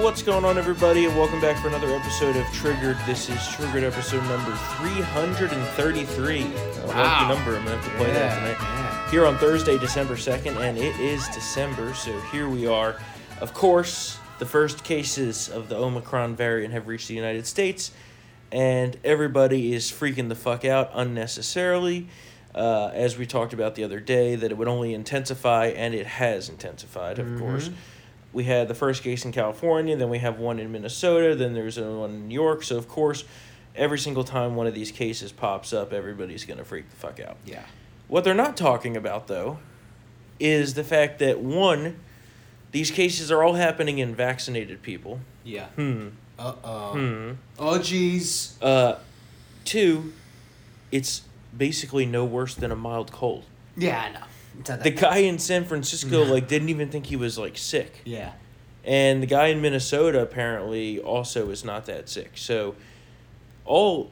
What's going on, everybody, and welcome back for another episode of Triggered. This is Triggered episode number 333. A Wow. number. I'm going to have to play that tonight. yeah. Here on Thursday, December 2nd, and it is December, so here we are. Of course, the first cases of the Omicron variant have reached the United States, and everybody is freaking the fuck out unnecessarily. Uh, as we talked about the other day, that it would only intensify, and it has intensified, of course. We had the first case in California, then we have one in Minnesota, then there's one in New York. So, of course, every single time one of these cases pops up, everybody's going to freak the fuck out. Yeah. What they're not talking about, though, is the fact that one, these cases are all happening in vaccinated people. Yeah. Hmm. Uh oh. Hmm. Oh jeez. Uh, two, it's basically no worse than a mild cold. Yeah, I know. It's not that The guy in San Francisco like didn't even think he was like sick, Yeah. and the guy in Minnesota apparently also is not that sick. So, all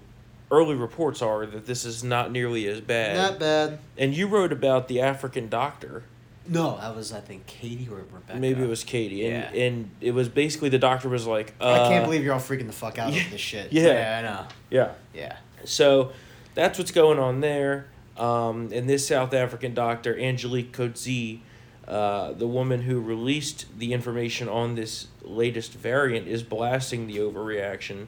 early reports are that this is not nearly as bad. Not bad. And you wrote about the African doctor. No, that was I think Katie or Rebecca. Maybe it was Katie, and and it was basically the doctor was like, uh, I can't believe you're all freaking the fuck out yeah, of this shit. yeah. Yeah, I know. yeah. Yeah. So that's what's going on there. Um, and this South African doctor, Angelique Coetzee, uh, the woman who released the information on this latest variant, is blasting the overreaction,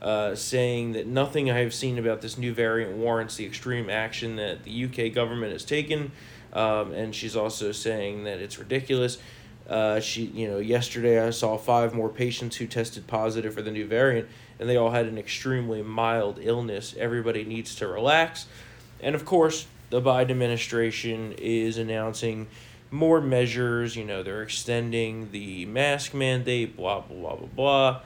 uh, saying that nothing I have seen about this new variant warrants the extreme action that the UK government has taken. Um, and she's also saying that it's ridiculous. Uh, she, you know, yesterday I saw five more patients who tested positive for the new variant, and they all had an extremely mild illness. Everybody needs to relax. And of course, the Biden administration is announcing more measures. You know, they're extending the mask mandate, blah, blah, blah, blah,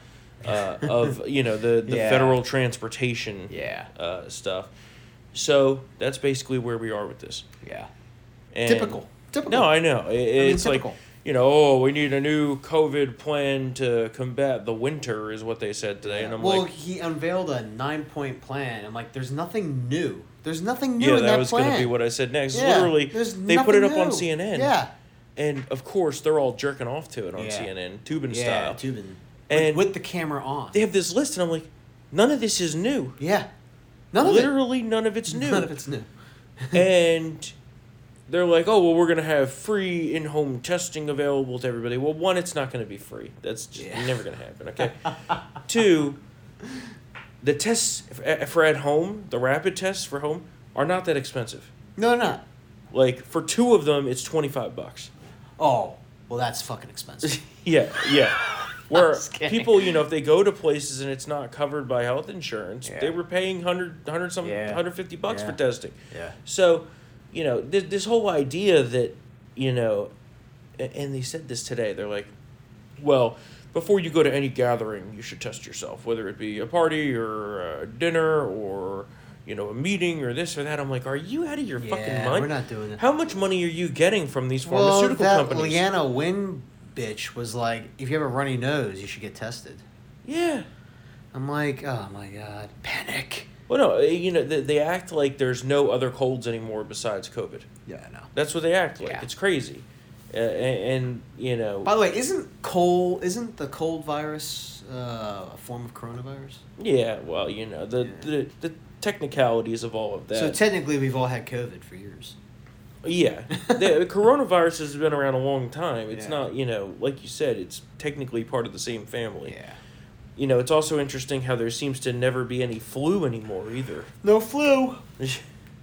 blah, uh, of, you know, the, the Yeah. federal transportation Yeah. uh, stuff. So that's basically where we are with this. Yeah. And Typical. Typical. No, I know. It, mean, it's like, you know, oh, we need a new COVID plan to combat the winter, is what they said today. And I'm well, like, he unveiled a nine-point plan. I'm like, there's nothing new. There's nothing new yeah, in that, that, was going to be what I said next. Yeah, Literally, they put it up nothing on. CNN. Yeah. And of course, they're all jerking off to it on Yeah. CNN, Toobin Yeah. style. Toobin. And- with, with the camera on. They have this list, and I'm like, none of this is new. yeah. None of Literally, none of it's new. None of it's new. and they're like, oh, well, we're going to have free in home testing available to everybody. Well, one, it's not going to be free. That's just Yeah. never going to happen, okay? Two, the tests f- eh, for at home, the rapid tests for home, are not that expensive. No, they're not. Like, for two of them, it's 25 bucks. Oh, well, that's fucking expensive. yeah, yeah. Where people, you know, if they go to places and it's not covered by health insurance, Yeah. they were paying 100, 100 some, Yeah. 150 bucks for testing. yeah. So, you know, this, this whole idea that, you know, and they said this today, they're like, well, before you go to any gathering, you should test yourself, whether it be a party or a dinner or, you know, a meeting or this or that. I'm like, are you out of your fucking mind? we're not doing it. How much money are you getting from these pharmaceutical Well, that companies? Leana Wen bitch was like, if you have a runny nose, you should get tested. Yeah. I'm like, oh my god, panic. Well, no, eh, you know, they, they act like there's no other colds anymore besides COVID. Yeah, I know. That's what they act like. Yeah. It's crazy. Uh, and, and, you know, By the way, isn't cold isn't the cold virus uh, a form of coronavirus? yeah, well, you know, the, Yeah. the, the technicalities of all of that. So technically, we've all had COVID for years. Yeah, the coronavirus has been around a long time. It's Yeah. not, you know, like you said, it's technically part of the same family. Yeah. You know, it's also interesting how there seems to never be any flu anymore either. No flu.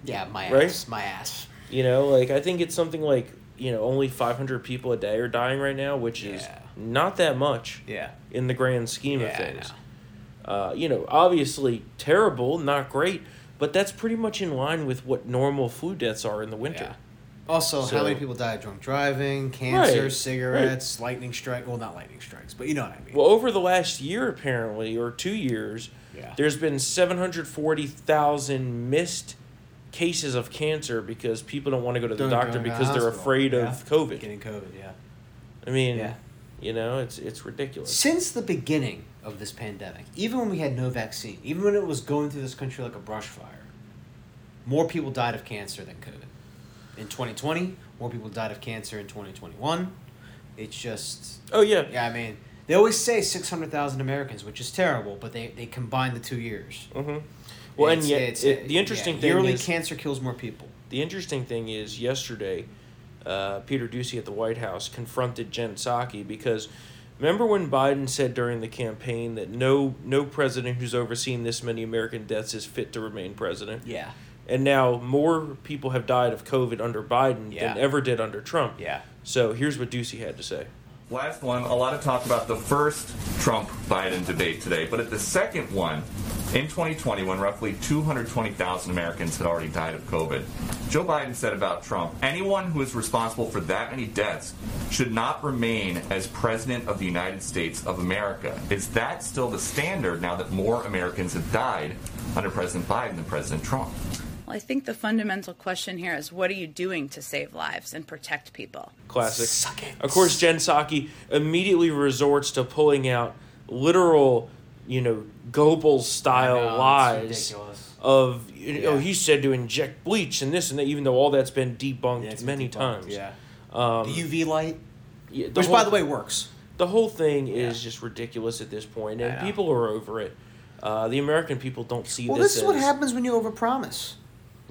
Yeah, my Right? ass. My ass. you know, like I think it's something like you know only 500 people a day are dying right now, which is Yeah. not that much Yeah. in the grand scheme of Yeah, I things. Uh, you know, obviously terrible, not great, but that's pretty much in line with what normal flu deaths are in the winter. Yeah. Also, So- how many people die of drunk driving, cancer, Right, cigarettes, lightning strike? Well, not lightning strikes, but you know what I mean. Well, over the last year, apparently, or two years, Yeah. there's been 740,000 missed cases of cancer because people don't want to go to the Don't doctor to the because they're hospital, afraid yeah. of COVID. Getting COVID, yeah. I mean, Yeah. you know, it's it's ridiculous. Since the beginning of this pandemic, even when we had no vaccine, even when it was going through this country like a brush fire, more people died of cancer than COVID. In 2020, more people died of cancer in 2021. It's just, Oh yeah, yeah, I mean, They always say six hundred thousand Americans, which is terrible, but they, they combine the two years. Mm-hmm. Well, and yet it's- it, the interesting yeah, thing yearly is cancer kills more people. the interesting thing is yesterday, uh, Peter Doocy at the White House confronted Jen Psaki because remember when Biden said during the campaign that no no president who's overseen this many American deaths is fit to remain president, Yeah, and now more people have died of COVID under Biden Yeah. than ever did under Trump. yeah. So here's what Doocy had to say. Last one, a lot of talk about the first Trump Biden debate today, but at the second one, in 2020, when roughly 220,000 Americans had already died of COVID, Joe Biden said about Trump anyone who is responsible for that many deaths should not remain as President of the United States of America. Is that still the standard now that more Americans have died under President Biden than President Trump? Well, I think the fundamental question here is what are you doing to save lives and protect people? Classic. Suck it. Of course, Jen Psaki immediately resorts to pulling out literal, you know, Goebbels style know, lies of you know, Yeah. he said to inject bleach and this and that, even though all that's been debunked Yeah, it's many debunked, times. Yeah. Um, the UV light, yeah, the which whole, by the way works. the whole thing is just ridiculous at this and know. people are over it. Uh, the American people don't see Well, this. this is what happens when you overpromise.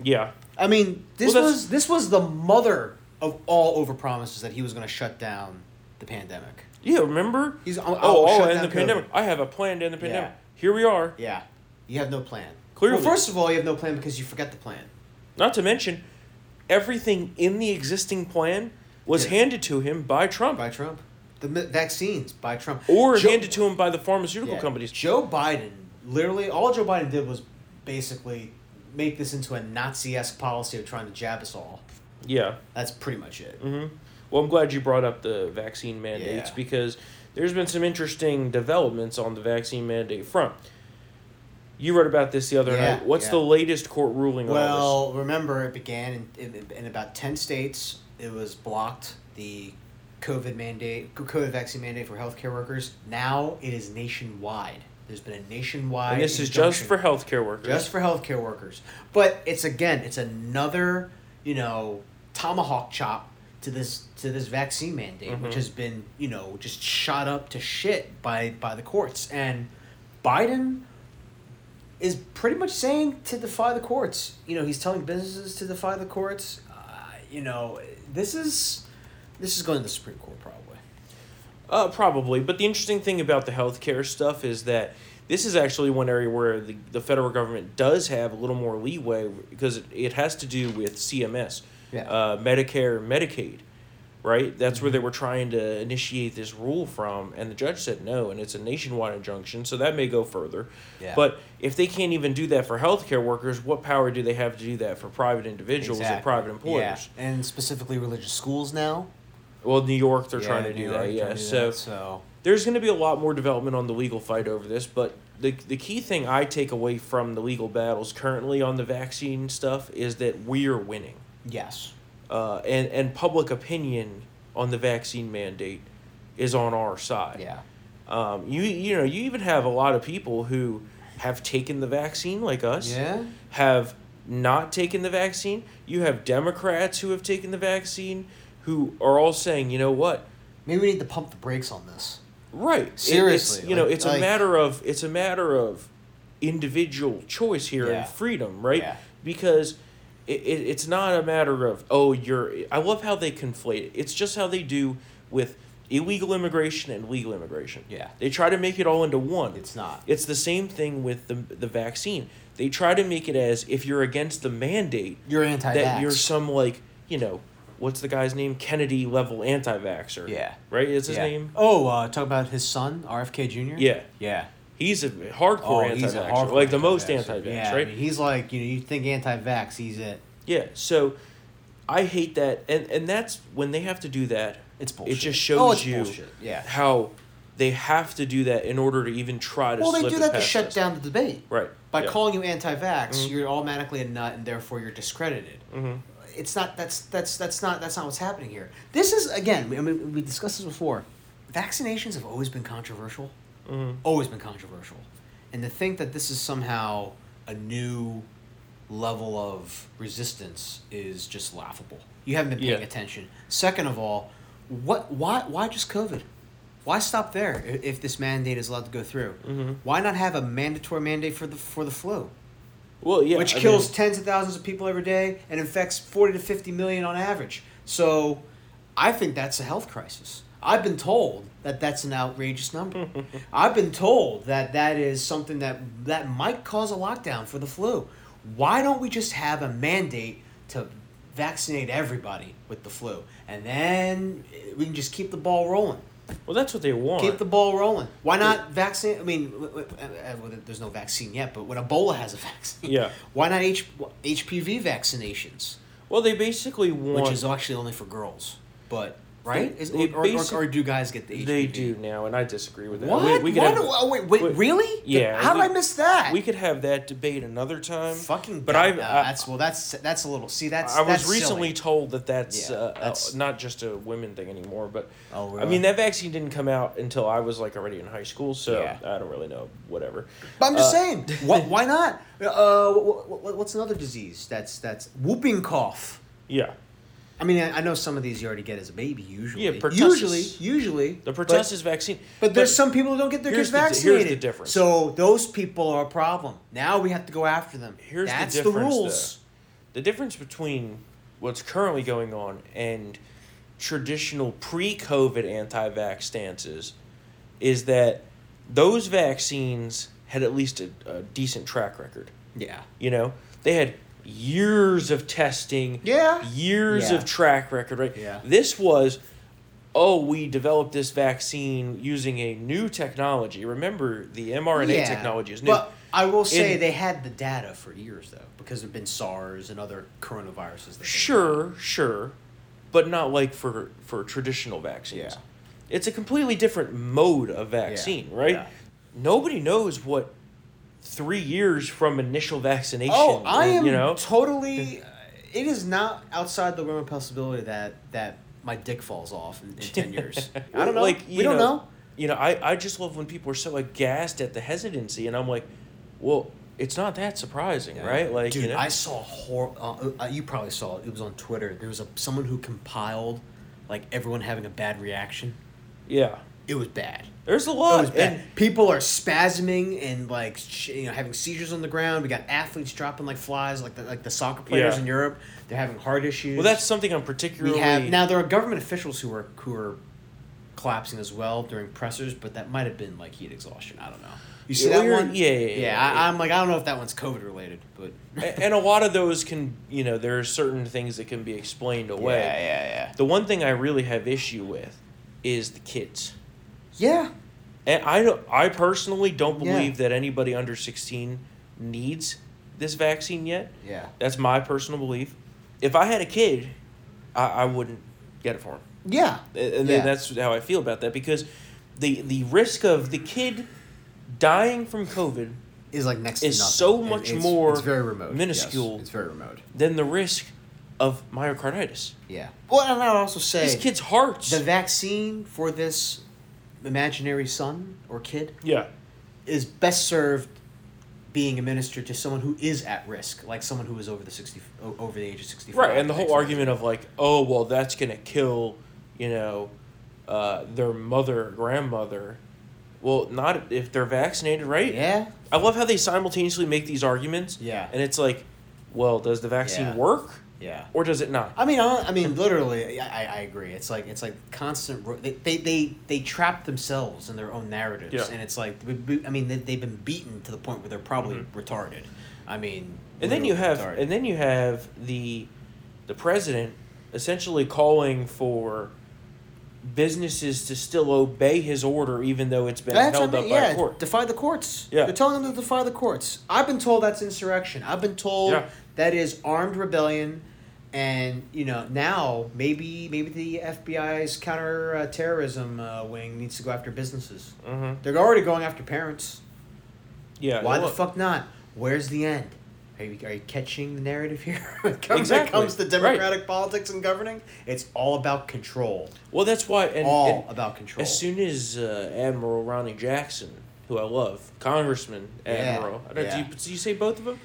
Yeah, I mean, this Well, was this was the mother of all overpromises that he was going to shut down the pandemic. yeah. Remember? He's- I'll- oh, I'll oh, shut and down the pandemic. I have a plan to end the Yeah. pandemic. Here we are. Yeah, you have no plan. Clearly. well, first of all, you have no plan because you forget the plan. Not to mention, everything in the existing plan was Yeah. handed to him by Trump, by Trump. The vaccines by Trump, or Joe- handed to him by the pharmaceutical yeah, companies. Joe Biden, literally, all Joe Biden did was basically make this into a Nazi-esque policy of trying to jab us all. Yeah. That's pretty much it. hmm Well, I'm glad you brought up the vaccine mandates Yeah. because there's been some interesting developments on the vaccine mandate front. You wrote about this the other Yeah, night. What's yeah. the latest court ruling on Well, remember, it began in, in, in about 10 states. It was blocked, the COVID mandate, COVID vaccine mandate for healthcare workers. Now it is nationwide. There's been a nationwide. And this is just for healthcare workers. just for healthcare workers. But it's again, it's another, you know, tomahawk chop to this to this vaccine mandate, which Mhm. has been, you know, just shot up to shit by by the courts. And Biden is pretty much saying to defy the courts. You know, he's telling businesses to defy the courts. Uh, you know, this is this is going to the Supreme Court probably. Uh, probably. But the interesting thing about the healthcare stuff is that this is actually one area where the, the federal government does have a little more leeway because it, it has to do with CMS, Yeah. uh, Medicare, Medicaid, right? That's where they were trying to initiate this rule from, and the judge said no, and it's a nationwide injunction, so that may go further. Yeah. But if they can't even do that for healthcare workers, what power do they have to do that for private individuals and private employers? Yeah. And specifically religious schools now. Well, New York, they're Yeah, trying to New do York that, yeah. do So that, so there's going to be a lot more development on the legal fight over this, but the the key thing I take away from the legal battles currently on the vaccine stuff is that we're winning, yes. uh, and and public opinion on the vaccine mandate is on our side. Yeah. Um, you you know you even have a lot of people who have taken the vaccine like us. Yeah. Have not taken the vaccine. You have Democrats who have taken the vaccine who are all saying, you know what, Maybe we need to pump the brakes on this. Right. Seriously, it's, you know, like- it's a matter of it's a matter of individual choice here Yeah. and freedom, right? Yeah. Because it, it, it's not a matter of oh you're I love how they conflate it. It's just how they do with illegal immigration and legal immigration. Yeah. They try to make it all into one. It's not. It's the same thing with the the vaccine. They try to make it as if you're against the mandate You're anti that you're some like, you know, what's the guy's name? Kennedy level anti vaxxer. Yeah. Right? Is his yeah. name? Oh, uh, talk about his son, RFK Jr. Yeah. Yeah. He's a hardcore Oh, anti he's vaxxer. hardcore Like the most anti-vaxxer. anti vax, Yeah, I mean, he's like you know you think anti-vax, he's it. yeah. So I hate that and and that's when they have to do that, It's bullshit. it just shows oh, it's you bullshit. Yeah. how they have to do that in order to even try to Well, they do that to shut us. down the debate. Right. By yeah. calling you anti-vax, Mhm. you're automatically a nut, and therefore you're discredited. Mhm. It's not. That's that's that's not that's not what's happening here. This is again. I mean, we discussed this before. Vaccinations have always been controversial. Mhm. Always been controversial, and to think that this is somehow a new level of resistance is just laughable. You haven't been paying Yeah. attention. Second of all, what? Why? Why just COVID? Why stop there if this mandate is allowed to go through? Mhm. Why not have a mandatory mandate for the for the flu, Well, yeah, which I kills mean- tens of thousands of people every day and infects forty to fifty million on average? So, I think that's a health crisis. I've been told that that's an outrageous number. I've been told that that is something that that might cause a lockdown for the flu. Why don't we just have a mandate to vaccinate everybody with the flu, and then we can just keep the ball rolling. Well, that's what they want. Keep the ball rolling. Why not vaccine? I mean, uh, uh, there's no vaccine yet, but when Ebola has a vaccine, Yeah. Why not H- HPV vaccinations, well, they basically want. which is actually only for girls, but right? Is, They or, or, or do guys get the HPV? They do now, and I disagree with that. What? We, we what? have, oh, wait, wait, wait, really? yeah, How did I miss that? we could have that debate another time. fucking. But I, I, that's well. That's that's a little. See, that's. I was that's recently silly. told that that's, Yeah, uh, that's- not just a women thing anymore. But Oh, really? I mean, that vaccine didn't come out until I was like already in high school, so Yeah. I don't really know. Whatever. But I'm just Uh, saying, why, why not? Uh, wh- wh- what's another disease? That's that's whooping cough. Yeah, I mean, I, I know some of these you already get as a baby. Usually, Yeah, pertussis. usually, usually. the but- pertussis vaccine. But, there's some people who don't get their kids the here's the vaccinated. difference. So those people are a problem. Now we have to go after them. Here's the That's difference, rules. the difference between what's currently going on and traditional pre-COVID anti-vax stances is that those vaccines had at least a, a decent track record. Yeah. You know, they had years of testing, Yeah. years Yeah. of track record, right? Yeah. This was, oh, we developed this vaccine using a new technology. Remember, the mRNA Yeah. technology is new. But I will say In- they had the data for years though, because there've been SARS and other coronaviruses. that Sure, sure, but not like for for traditional vaccines. Yeah. It's a completely different mode of vaccine, right? yeah. Nobody knows what three years from initial vaccination. Oh, I am You know, totally. It is not outside the realm of possibility that that my dick falls off in, in ten years. I don't know. Like we don't know. You know, I I just love when people are so aghast at the hesitancy, and I'm like, well, it's not that surprising, right? Like, dude, you know, I saw hor- uh, uh, You probably saw it. It was on Twitter. There was a someone who compiled like everyone having a bad reaction. yeah. It was bad. There's a It lot, was bad. and People are spasming and like you know having seizures on the ground. We got athletes dropping like flies, like the, like the soccer players Yeah. in Europe. They're having heart issues. well, that's something I'm particularly. we have now. There are government officials who are who are collapsing as well during pressers, but that might have been like heat exhaustion. I don't know. You see Yeah, that one? yeah, yeah, yeah, I, yeah. I'm like I don't know if that one's COVID related, but and a lot of those can you know there are certain things that can be explained away Yeah, yeah, yeah, the one thing i really have issue with is the kids yeah. and i don't i personally don't Yeah. believe that anybody under 16 needs this vaccine yet Yeah. that's my personal belief if i had a kid i, I wouldn't get it for him Yeah. and Yeah. that's how i feel about that because the the risk of the kid dying from covid Is like next to Is so much it's, more It's very remote. minuscule. Yes, it's very remote. than the risk of myocarditis Yeah. Well, and I'll also say these kids hearts the vaccine for this imaginary son or kid yeah is best served being administered to someone who is at risk, like someone who is over the sixty over the age of sixty. Right, and the whole argument of like, oh well, that's gonna kill, you know, uh, their mother or grandmother. Well, not if they're vaccinated, right? Yeah. I love how they simultaneously make these arguments. Yeah. And it's like, well, does the vaccine Yeah. work Yeah. or does it not? I mean, I, I mean, literally, I, I agree. It's like it's like constant. ro- They they they, they trap themselves in their own narratives, Yeah. and it's like we- we- I mean, they, they've been beaten to the point where they're probably retarded. I mean, Mm-hmm. And then you have, retarded. and then you have the, the president essentially calling for businesses to still obey his order, even though it's been That's held what I up mean, by yeah, a court. defy the courts. Yeah. They're telling them to defy the courts. I've been told that's insurrection. I've been told Yeah. that is armed rebellion, and you know now maybe maybe the FBI's counter uh, terrorism uh, wing needs to go after businesses. Mm-hmm. They're already going after parents. Yeah. Why the fuck not? Where's the end? Are you, are you catching the narrative here? when it comes, Exactly. when it comes to Right. democratic politics and governing, it's all about control. Well, that's why. And, all and about control. as soon as uh, Admiral Ronny Jackson, who I love, Congressman Yeah, Admiral, I don't, yeah. do, you, do you say both of them?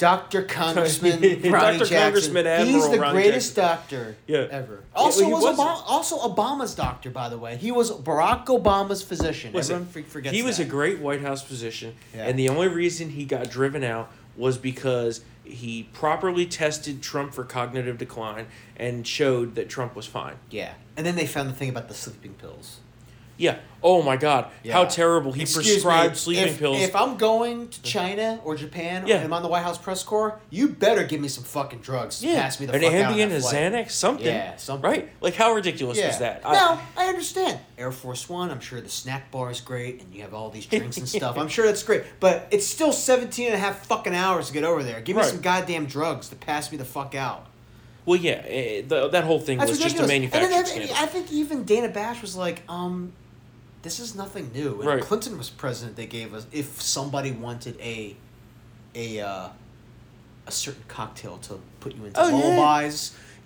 Dr. Congressman Dr. Jackson. Congressman He's the Ronny greatest Jackson. doctor Yeah. ever. Yeah, Also he was was- Obama, also Obama's doctor, by the way. He was Barack Obama's physician. Listen, Everyone forgets he was that. a great White House physician, Yeah. and the only reason he got driven out was because he properly tested Trump for cognitive decline and showed that Trump was fine. Yeah. And then they found the thing about the sleeping pills. Yeah. Oh my God, how terrible! He Excuse prescribed me, sleeping if, pills. If I'm going to China or Japan Yeah. and I'm on the White House press corps, you better give me some fucking drugs yeah, pass me the an fuck Ambien, a. Xanax, something. Yeah, something. Right? Like how ridiculous Yeah. was that? I- now, I understand. Air Force One, I'm sure the snack bar is great and you have all these drinks and stuff. I'm sure that's great. But it's still 17 and a half fucking hours to get over there. Give me Right. some goddamn drugs to pass me the fuck out. well, yeah, eh, the, that whole thing That's was just a ridiculous. manufacturing and then. I think even Dana Bash was like, um, this is nothing new. When Right. Clinton was president, they gave us if somebody wanted a a uh, a certain cocktail to put you into Oh, yeah.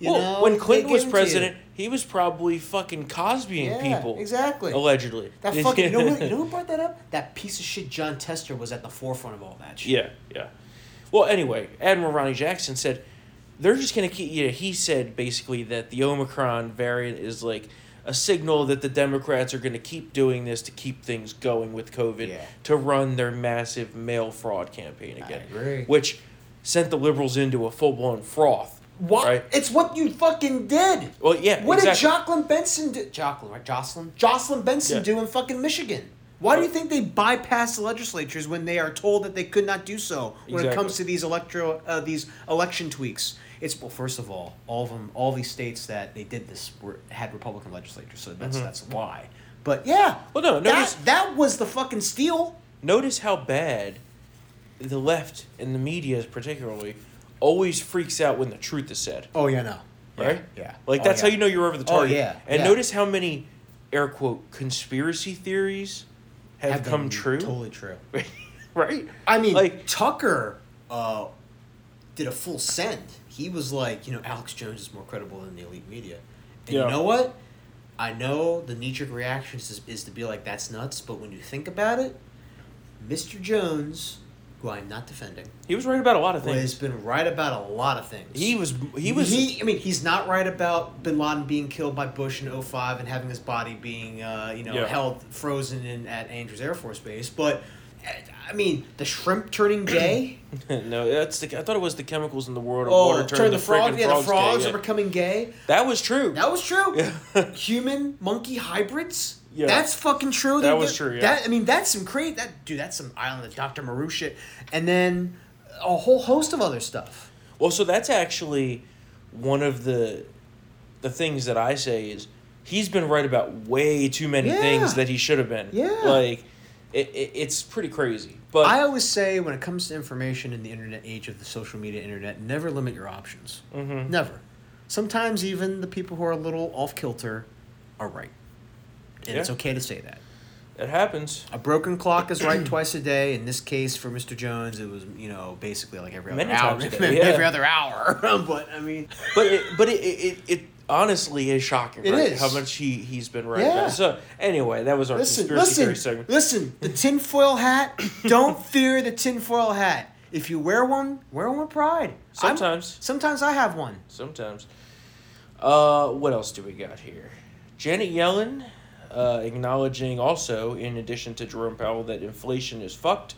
You well, know, when Clinton was them to you. president, he was probably fucking Cosbying Yeah, people. exactly. Allegedly. That fucking you know, who, you know who brought that up? That piece of shit Jon Tester was at the forefront of all that shit. Yeah, yeah. Well, anyway, Admiral Ronny Jackson said they're just going to keep. You know, he said basically that the Omicron variant is like a signal that the Democrats are going to keep doing this to keep things going with COVID Yeah. to run their massive mail fraud campaign again, agree. which sent the liberals into a full blown froth. What? Right? It's what you fucking did. Well, yeah. What exactly. did Jocelyn Benson do? Jocelyn, right? Jocelyn? Jocelyn Benson Yeah. do in fucking Michigan? Why do you think they bypass the legislatures when they are told that they could not do so when it comes to these electro uh, these election tweaks? It's well, first of all, all of them, all these states that they did this were had Republican legislatures, so that's that's why. But yeah, Mm-hmm. Well, no, that, notice- that was the fucking steal. Notice how bad the left and the media, particularly, always freaks out when the truth is said. Oh yeah, no, right? yeah. Like Oh, that's yeah. how you know you're over the target. Oh, target. yeah, And yeah. notice how many air quote conspiracy theories have, Have come true. Totally true. right? I mean, like Tucker uh, did a full send. He was like, you know, Alex Jones is more credible than the elite media. And Yeah. you know what? I know the knee jerk reaction is, is to be like, that's nuts, but when you think about it, Mr. Jones, who I'm not defending, he was right about a lot of things. He's been right about a lot of things. He was he was He, I mean, he's not right about Bin Laden being killed by Bush in 05 and having his body being, uh, you know, Yeah. held frozen in at Andrews Air Force Base. But, uh, I mean, the shrimp turning gay. no, that's the I thought it was the chemicals in the world of oh, water turn turning the, frog. Yeah, the frogs gay, frogs yeah. are becoming gay. That was true. That was true. Yeah. Human monkey hybrids. Yeah. That's fucking true. That was true, yeah. That I mean, that's some great. That dude, that's some Island of Doctor Moreau shit. And then a whole host of other stuff. Well, so that's actually one of the the things that I say is he's been right about way too many Yeah. things that he should have been. Yeah. Like it, it, it's pretty crazy. But I always say when it comes to information in the internet age of the social media internet, never limit your options. Mhm. Never. Sometimes even the people who are a little off kilter are right. And it's okay to say that. it happens. A broken clock is right twice a day. In this case, for Mr. Jones, it was you know basically like every other Many hour. times day, yeah. every other hour. but I mean, But it, but it, it, it honestly is shocking. It right? is. how much he he's been right. Yeah. About. So anyway, that was our listen, conspiracy theory listen, segment. listen. The tinfoil hat. Don't fear the tinfoil hat. If you wear one, wear one with pride. I'm- Sometimes. sometimes I have one. Sometimes. Uh, what else do we got here? Janet Yellen, uh, acknowledging also, in addition to Jerome Powell, that inflation is fucked,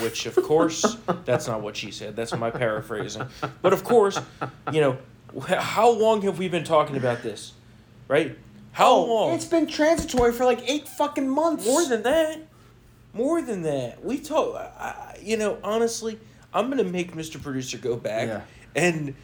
which of course that's not what she said. That's my paraphrasing. But of course, you know, how long have we been talking about this, right? How long? Oh, It's been transitory for like eight fucking months. More than that. More than that. We talk. I, you know, honestly, I'm gonna make Mr. Producer go back Yeah. and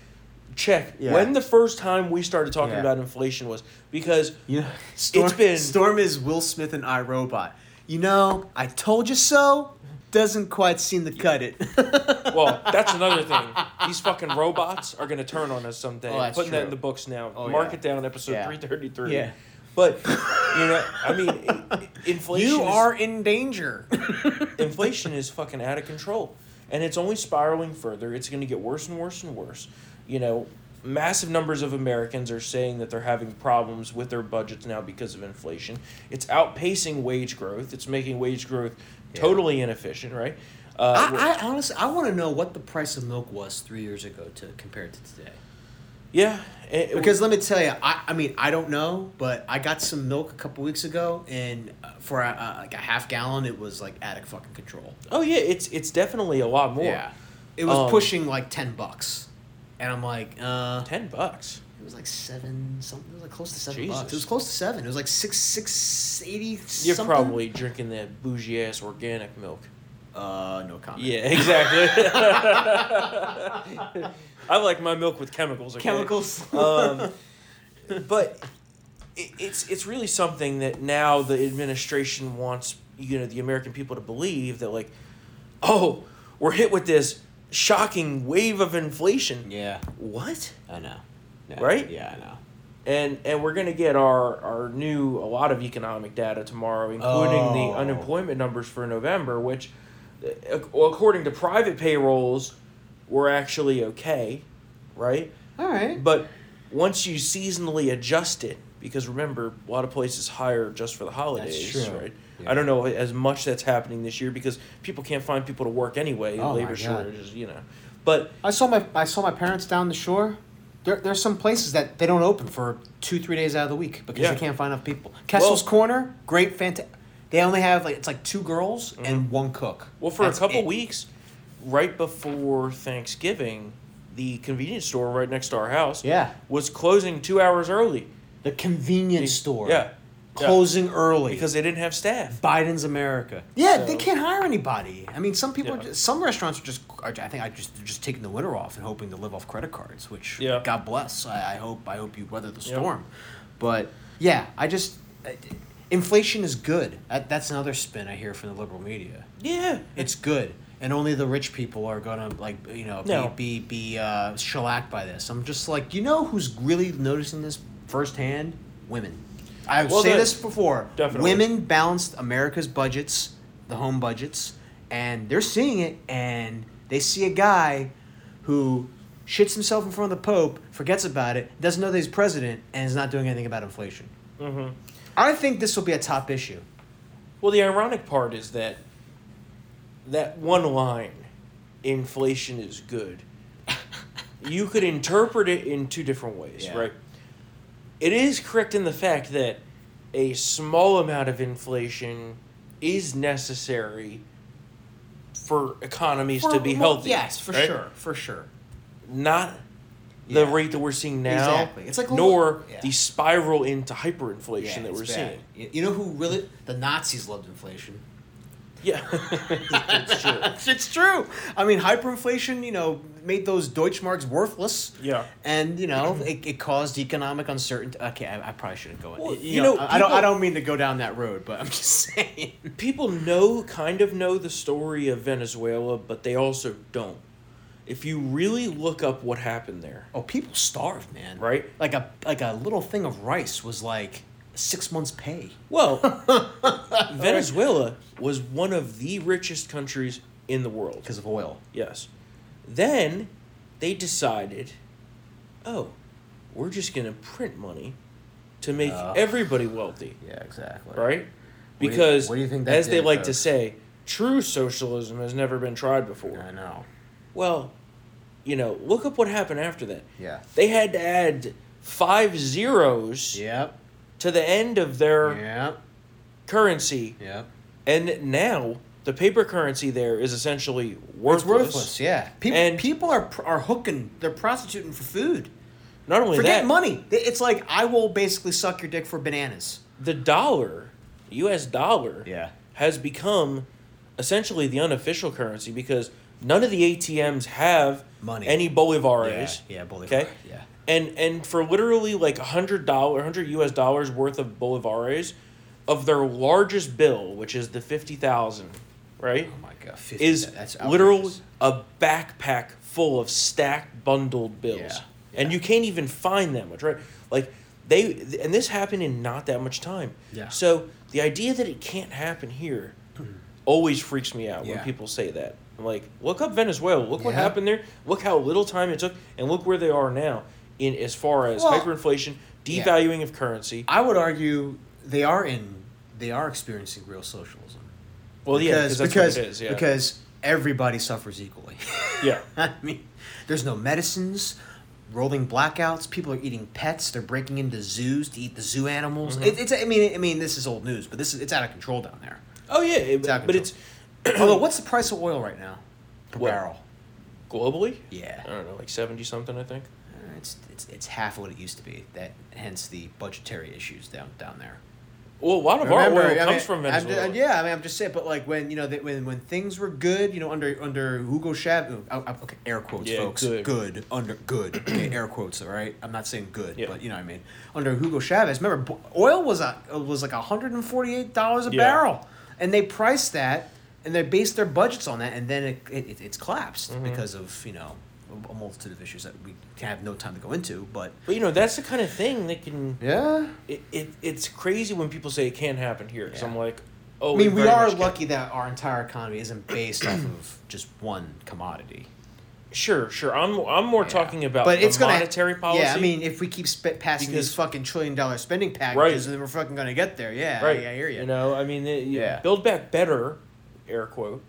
check Yeah. when the first time we started talking Yeah. about inflation was because You know, Storm, It's been- Storm is Will Smith and iRobot. You know, I told you so. Doesn't quite seem to cut it. well, that's another thing. These fucking robots are gonna turn on us someday. Oh, putting that in the books now. Oh, Mark yeah. it down, episode three thirty three. Yeah. But you know, I mean, i- i- inflation. you is- are in danger. inflation is fucking out of control and it's only spiraling further. It's going to get worse and worse and worse. You know massive numbers of americans are saying that they're having problems with their budgets now because of inflation. It's outpacing wage growth. It's making wage growth totally inefficient right? Uh, I, I honestly, I want to know what the price of milk was three years ago to compare it to today. Yeah, it- Because let me tell you, I, I mean, I don't know, but I got some milk a couple weeks ago, and uh, for a, uh, like a half gallon, it was like out of fucking control. oh yeah, it's it's definitely a lot more. Yeah, it was Um, pushing like ten bucks, and I'm like, uh, ten bucks. it was like seven something. It was like close to seven Jesus. bucks. It was close to seven. It was like six six eighty. You're something. probably drinking that bougie ass organic milk. uh no comment. Yeah, exactly. I like my milk with chemicals. Okay? chemicals. um, but it, it's it's really something that now the administration wants you know the American people to believe that like, oh, we're hit with this shocking wave of inflation. yeah, What? I know. Yeah, Right? Yeah, I know. And and we're gonna get our our new a lot of economic data tomorrow, including Oh. the unemployment numbers for November, which, uh, according to private payrolls, were actually okay, right? All right. But once you seasonally adjust it, because remember, a lot of places hire just for the holidays, true. right? Yeah. I don't know as much that's happening this year because people can't find people to work anyway. Oh, labor shortages, you know. But I saw my I saw my parents down the shore. There, there's some places that they don't open for two three days out of the week because Yeah. they can't find enough people. Kessel's Well- Corner, great, fantastic. They only have like it's like two girls and one cook. Mm-hmm. well, for That's a couple it. weeks, right before Thanksgiving, the convenience store right next to our house Yeah, was closing two hours early the convenience store. Yeah. Yeah. closing early because they didn't have staff. Biden's America. Yeah, So- they can't hire anybody. I mean, some people, are Yeah. just, some restaurants are just. are- I think I just they're just taking the winter off and hoping to live off credit cards. Which Yeah. God bless. I, I hope I hope you weather the Yeah. storm. But yeah, I just I- inflation is good. That, that's another spin I hear from the liberal media. Yeah, It's good, and only the rich people are gonna like you know No. be be, be uh, shellacked by this. I'm just like, you know who's really noticing this firsthand? Women. I've Well, said this before. definitely. Women balanced America's budgets, the home budgets, and they're seeing it, and they see a guy who shits himself in front of the Pope, forgets about it, doesn't know that he's president, and is not doing anything about inflation. hmm I think this will be a top issue. Well, the ironic part is that that one line, inflation is good. you could interpret it in two different ways, Yeah. right? It is correct in the fact that a small amount of inflation is necessary for economies to be well, healthy. Yes, for right? sure, for sure. Not the Yeah. rate that we're seeing now, Exactly. It's like nor yeah. the spiral into hyperinflation Yeah, that we're bad. seeing. You know who really the Nazis loved inflation. Yeah, it's true. it's true. I mean, hyperinflation, you know, made those Deutschmarks worthless. Yeah. And you know, it, it caused economic uncertainty. Okay, I, I probably shouldn't go. Well, you, you know, know, I, I don't. I don't mean to go down that road, but I'm just saying. people know kind of know the story of Venezuela, but they also don't. If you really look up what happened there, Oh, people starved, man. Right. Like a like a little thing of rice was like six months' pay. well, Venezuela was one of the richest countries in the world. because of oil. Yes. Then they decided, oh, we're just going to print money to make Ugh. everybody wealthy, Yeah, exactly. right? What do you- Because what do you think as they did, like to say, true socialism has never been tried before. I know. Well, you know, look up what happened after that. Yeah. They had to add five zeros Yep. To the end of their currency, Yep. and now the paper currency there is essentially worthless. It's worthless. Yeah. People And- people are are hooking. They're prostituting for food. Not only Forget that, money. It's like I will basically suck your dick for bananas. the dollar, U.S. dollar, Yeah. has become essentially the unofficial currency because none of the ATMs have Money. any bolivares. Yeah, yeah, Bolivar. Okay. Yeah. And and for literally like a hundred dollar, hundred U.S. dollars worth of bolivares, of their largest bill, which is the fifty thousand, right, Oh my god. 50, is that's literally a backpack full of stacked bundled bills, Yeah, and you can't even find that much, right? Like they and this happened in not that much time. Yeah. So the idea that it can't happen here always freaks me out when people say that. I'm like, look up Venezuela. Look what happened there. Look how little time it took, and look where they are now in as far as Well, hyperinflation, yeah. devaluing of currency. I would argue they are in. They are experiencing real socialism. Well, yeah, because that's because what it is. Yeah. because everybody suffers equally. Yeah. I mean, there's no medicines, rolling blackouts. People are eating pets. They're breaking into zoos to eat the zoo animals. Mm-hmm. It, it's. I mean, I mean, this is old news, but this is it's out of control down there. Oh yeah, it- out of but it's Although, what's the price of oil right now per What? barrel? globally. Yeah. I don't know, like seventy something, I think. It's, it's it's half of what it used to be. That hence the budgetary issues down down there. Well, a lot of our Remember, oil I comes mean, from I'm Venezuela. ju- yeah, I mean, I'm just saying, but like when you know that when when things were good, you know, under under Hugo Chavez, oh, oh, okay, air quotes, Yeah, folks, good. under good, okay, air quotes, all right. I'm not saying good, Yeah. but you know what I mean. Under Hugo Chavez, remember, oil was a was like 148 dollars a Yeah. barrel, and they priced that, and they based their budgets on that, and then it, it it's collapsed Mm-hmm. because of you know a multitude of issues that we have no time to go into, but But you know, that's the kind of thing that can. yeah. It, it it's crazy when people say it can't happen here. Because Yeah. I'm like, oh. I mean, we are much can. lucky that our entire economy isn't based off of just one commodity. Sure, sure. I'm I'm more Yeah. talking about but the it's gonna, monetary policy. Yeah, I mean, if we keep sp- passing Because- these fucking trillion dollar spending packages, Right. then we're fucking gonna get there. Yeah, right. I, I hear you. You know, I mean, it, Yeah. Build Back Better, air quote,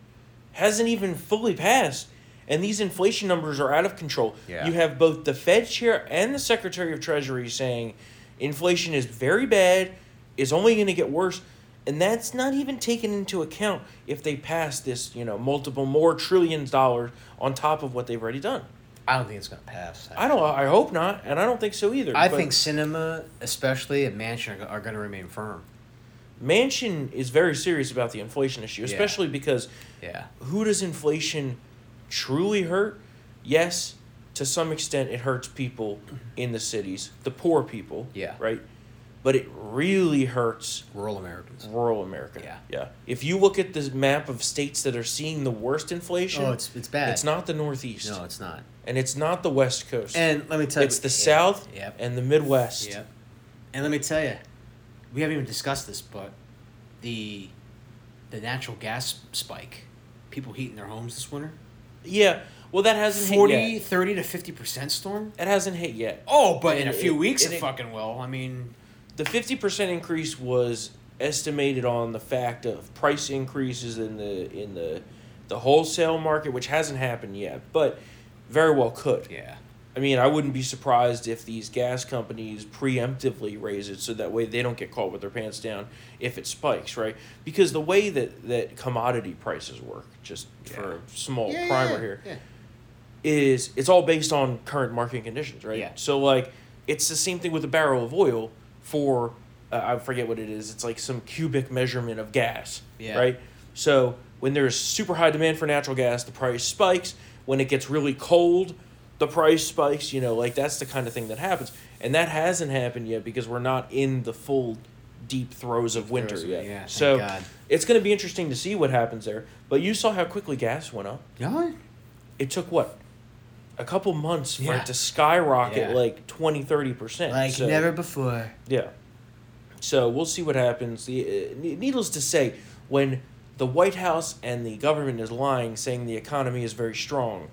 hasn't even fully passed, and these inflation numbers are out of control. Yeah. You have both the Fed chair and the Secretary of Treasury saying inflation is very bad, is only going to get worse, and that's not even taken into account if they pass this, you know, multiple more trillions dollars on top of what they've already done. I don't think it's gonna pass. I don't. I hope not, and I don't think so either. I think Sinema, especially and Manchin, are, are gonna remain firm. Manchin is very serious about the inflation issue, Yeah. especially because Yeah. who does inflation truly hurt? Yes, to some extent it hurts people in the cities, the poor people. Yeah. Right? But it really hurts Rural Americans. rural America. Yeah. Yeah. If you look at this map of states that are seeing the worst inflation, Oh, it's it's bad. it's not the Northeast. No, it's not. And it's not the West Coast. And let me tell you, it's the yeah, South Yep. and the Midwest. Yep. And let me tell you, we haven't even discussed this, but the the natural gas spike, people heating their homes this winter, Yeah. Well, that hasn't 40, hit yet. 30 to 50% storm. It hasn't hit yet. Oh, but in a few it- weeks it, it- fucking will. I mean, the 50% increase was estimated on the fact of price increases in the in the the wholesale market which hasn't happened yet but very well could yeah. I mean i wouldn't be surprised if these gas companies preemptively raise it so that way they don't get caught with their pants down if it spikes right because the way that that commodity prices work just for a small Yeah, primer yeah, here Yeah. is it's all based on current market conditions, right? Yeah. So like it's the same thing with a barrel of oil for uh, I forget what it is. It's like some cubic measurement of gas, Yeah. right? So when there's super high demand for natural gas, the price spikes. When it gets really cold, the price spikes. You know, like that's the kind of thing that happens, and that hasn't happened yet because we're not in the full deep throes of winter throes yet. yeah, so God. it's going to be interesting to see what happens there. But you saw how quickly gas went up Yeah. it took what a couple months for Yeah. it to skyrocket Yeah. like 20 30% Like so, never before. yeah so we'll see what happens uh, ne- needless to say when the white house and the government is lying saying the economy is very strong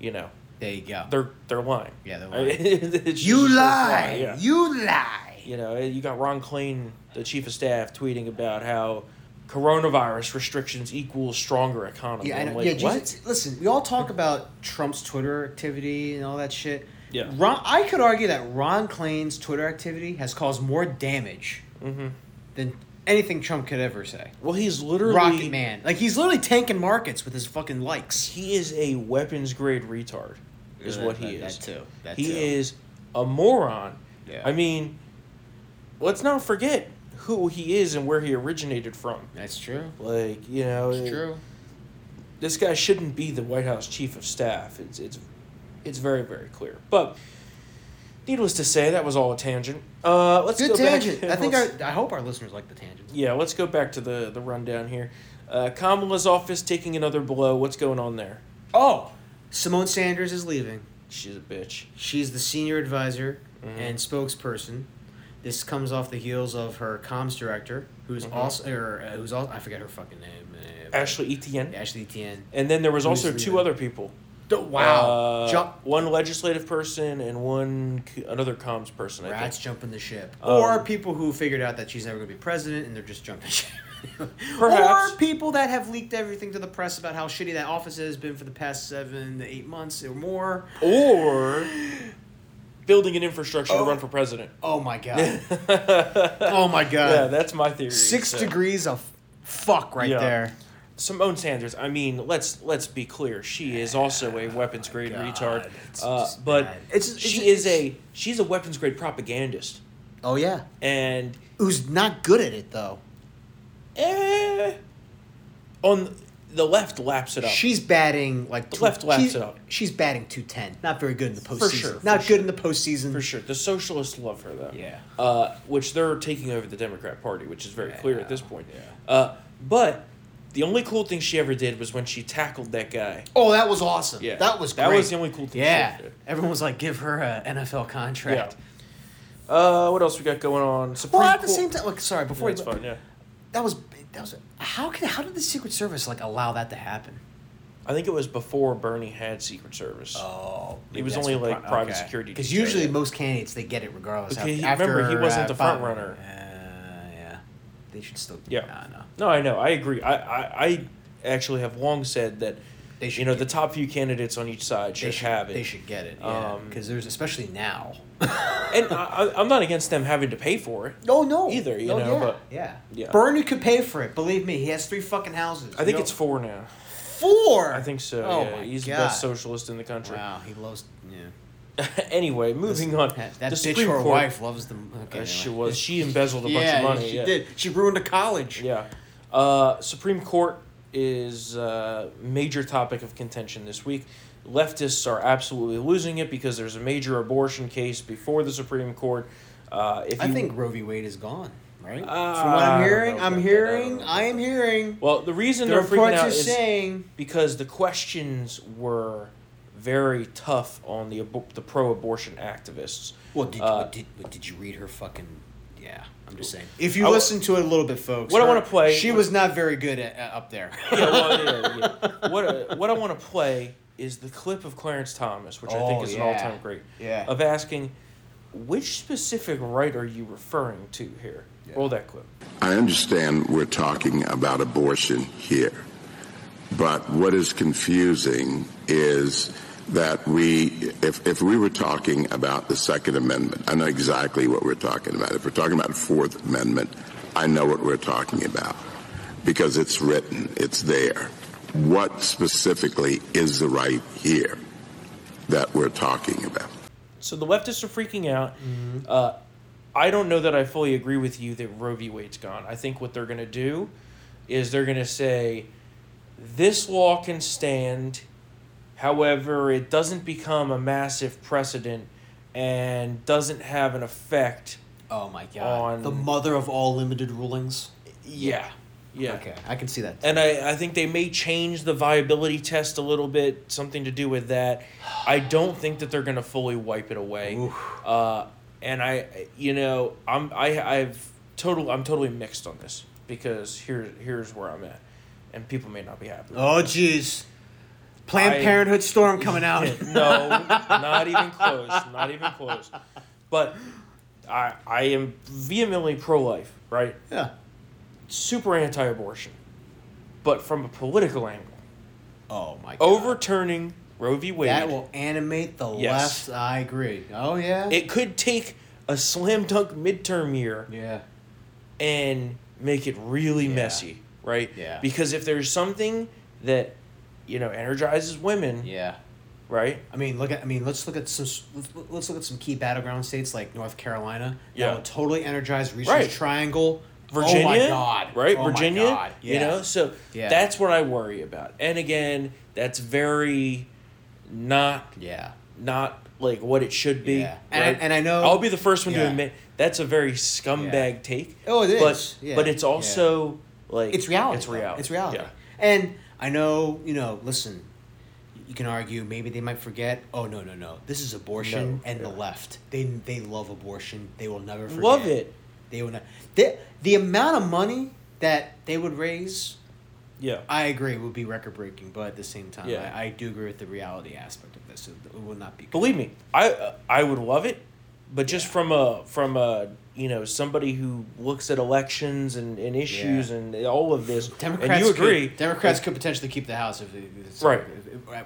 you know There you go. they're they're lying Yeah, they're lying. you lie. yeah. You lie. you know you got ron klain the chief of staff tweeting about how coronavirus restrictions equal stronger economy Yeah, know. like, yeah, what? Listen, we all talk about Trump's Twitter activity and all that shit. Yeah. Ron, I could argue that Ron Klain's Twitter activity has caused more damage mm-hmm. than anything Trump could ever say. well he's literally Rocket Man, like he's literally tanking markets with his fucking likes. he is a weapons grade retard is what that- he that is too, that he too. is a moron Yeah. i mean let's not forget who he is and where he originated from That's true. like you know It's true. this guy shouldn't be the white house chief of staff it's it's it's very very clear but needless to say that was all a tangent uh let's Good go tangent. I think our, I hope our listeners like the tangent. yeah let's go back to the the rundown here uh, Kamala's office taking another blow. What's going on there? Oh, Symone Sanders is leaving. She's a bitch. She's the senior advisor Mhm. and spokesperson. This comes off the heels of her comms director, who's Mhm. also, or, uh, who's also, I forget her fucking name. Uh, Ashley Etienne. Ashley Tien. And then there was also two leaving? other people. Wow. Uh, Jump. One legislative person and one another comms person. I Rats jumping the ship. Um, or people who figured out that she's never going to be president and they're just jumping ship. Perhaps. Or people that have leaked everything to the press about how shitty that office has been for the past seven to eight months or more. or building an infrastructure to Oh. run for president. Oh my god. oh my god. Yeah, that's my theory. Six so. degrees of fuck right Yeah. there. Symone Sanders. I mean, let's let's be clear. She is also a weapons grade God, retard. it's Uh, but bad. It's- she it's- is a she's a weapons grade propagandist, Oh yeah. and Who's not good at it though. Eh, on the left laps it up. She's batting like The left laps she's- it up. She's batting two ten. Not very good in the postseason. For sure, for Not good in the postseason. for sure. The socialists love her though. Yeah. Uh, which they're taking over the Democrat Party, which is very clear at this point. Yeah. Uh, but the only cool thing she ever did was when she tackled that guy. Oh, that was awesome. Yeah. That was great. That was the only cool thing she Yeah. ever did. Everyone was like, give her an NFL contract. Yeah. Uh, what else we got going on? Supreme Well, at the same time, look, sorry, before That's you, fine. Yeah. That was that was how can how did the Secret Service like allow that to happen? I think it was before Bernie had Secret Service. Oh, He was only, like, private security Because usually most candidates they get it regardless. Okay, he- after, remember, he wasn't uh, the front five- runner. Uh, yeah, they should still. Yeah. Nah, no. No, I know. I agree. I, I, I actually have long said that They should you know the top few candidates on each side should, should have it. They should get it. Yeah, Um, because there's especially now. and I, I- I'm not against them having to pay for it. Oh no, Either, you No, know, yeah. but- yeah, Yeah. Bernie could pay for it. Believe me, he has three fucking houses. I think know? it's four now. four. I think so. Oh yeah, my he's God. the best socialist in the country. Wow, he loves. Yeah. anyway, moving on. That, that the bitch, Supreme her Court, wife, loves them. Okay, uh, she was she embezzled a bunch yeah, of money. she did. She ruined a college. Yeah. Uh, Supreme Court is a major topic of contention this week. Leftists are absolutely losing it because there's a major abortion case before the Supreme Court. Uh, if I you, think Roe v. Wade is gone. Right. Uh, From what I'm hearing, I'm about that. I hearing. I am hearing. Well, the reason The they're freaking out is saying. because the questions were very tough on the the pro-abortion activists. Well, did, Uh, did did you read her fucking? Yeah, I'm just saying. If you I w- listen to it a little bit, folks. What I wanna play- She was not very good at, uh, up there. yeah, well, yeah, yeah. What uh, what I want to play is the clip of Clarence Thomas, which I think Oh, is yeah. an all-time great. Yeah. Of asking, which specific right are you referring to here? Roll that clip. I understand we're talking about abortion here, but what is confusing is that we, if, if we were talking about the Second Amendment, I know exactly what we're talking about. If we're talking about the Fourth Amendment, I know what we're talking about because it's written, it's there. What specifically is the right here that we're talking about? So the leftists are freaking out. Mm-hmm. Uh, I don't know that I fully agree with you that Roe v. Wade's gone. I think what they're going to do is they're going to say this law can stand, however, it doesn't become a massive precedent and doesn't have an effect. Oh my god. On- the mother of all limited rulings. Yeah. Yeah. Okay, I can see that. And I, I think they may change the viability test a little bit, something to do with that. I don't think that they're going to fully wipe it away. Uh, and I, you know, I'm I I've total I'm totally mixed on this because here here's where I'm at, and people may not be happy. Oh jeez. Planned I- Parenthood storm coming out. no, not even close, not even close. But I I am vehemently pro life, right? yeah. Super anti-abortion, but from a political angle. Oh my god. overturning Roe v. Wade. That will animate the Yes. left. I agree. Oh yeah. it could take a slam dunk midterm year yeah. and make it really Yeah. messy, right? Yeah. Because if there's something that you know energizes women, Yeah. right? I mean, look at. I mean, let's look at some. Let's, let's look at some key battleground states like North Carolina. Yeah. That will totally energized Research Right. Triangle. Virginia, Oh my god. right? Oh my Virginia, God. you know. So Yeah. that's what I worry about. And again, that's very not Yeah. not like what it should be. Yeah. And I- right? and I know- I'll be the first one to admit that's a very scumbag Yeah. take. Oh, it But. Yeah. but it's also like It's reality. It's reality. It's reality. Yeah. And I know, you know, listen, you can argue maybe they might forget, oh no, no, no. This is abortion No, and the left. They they love abortion. They will never forget. Love it. They will not the, the amount of money that they would raise, Yeah. I agree, would be record breaking, but at the same time Yeah. I, I do agree with the reality aspect of this. It, it will not be good. Believe me, I uh, I would love it, but just from a from a you know somebody who looks at elections and, and issues Yeah. and all of this, Democrats and you agree, Could, Democrats could potentially keep the House if, if Right.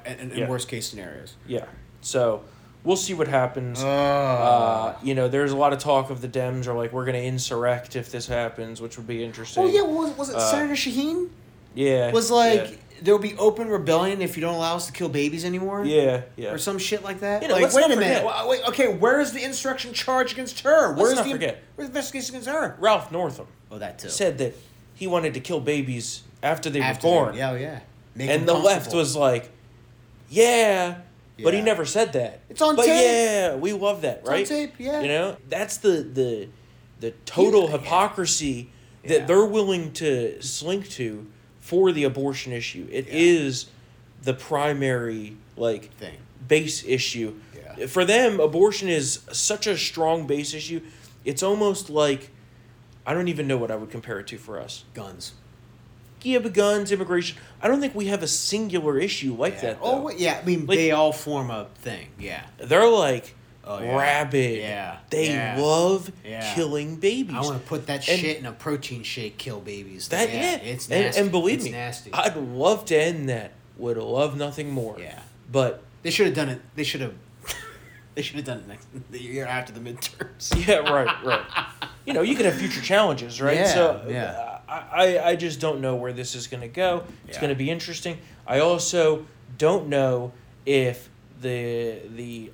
in, in Yeah. worst case scenarios. yeah. So we'll see what happens. Oh. Uh, you know, there's a lot of talk of the Dems are like we're going to insurrect if this happens, which would be interesting. Oh yeah, was, was it Uh, Senator Shaheen? yeah, Was like yeah. there will be open rebellion if you don't allow us to kill babies anymore. yeah, yeah. Or some shit like that. You know, like, let's wait not a minute. forget- Wait, okay, where is the insurrection charge against her? Where's not the forget. where's the investigation against her? Ralph Northam Oh, that too. said that he wanted to kill babies after they After were born. Yeah, oh, yeah. Make and the left was like, "Yeah," but he never said that. It's on but tape. yeah, we love that, right? on right? tape, yeah. You know, that's the the the total Yeah, yeah. hypocrisy Yeah. that they're willing to slink to for the abortion issue. It is Yeah. the primary like thing. base issue. Yeah. For them, abortion is such a strong base issue. It's almost like I don't even know what I would compare it to for us. Guns. Yeah, but guns, immigration. I don't think we have a singular issue like Yeah. that. Oh Though. wait, yeah. I mean, Like- they all form a thing. Yeah. They're like Oh, yeah. rabid. Yeah, They yeah. love Yeah. killing babies. I want to put that And- shit in a protein shake. Kill babies. that yeah. It's nasty. and believe it's me, nasty. I'd love to end that. Would love nothing more. Yeah. But They should have done it. They should have. they should have done it next the year after the midterms. yeah, right, right. You know, you could have future challenges, right? Yeah, so yeah. I, I, just don't know where this is going to go. It's Yeah. going to be interesting. I also don't know if the the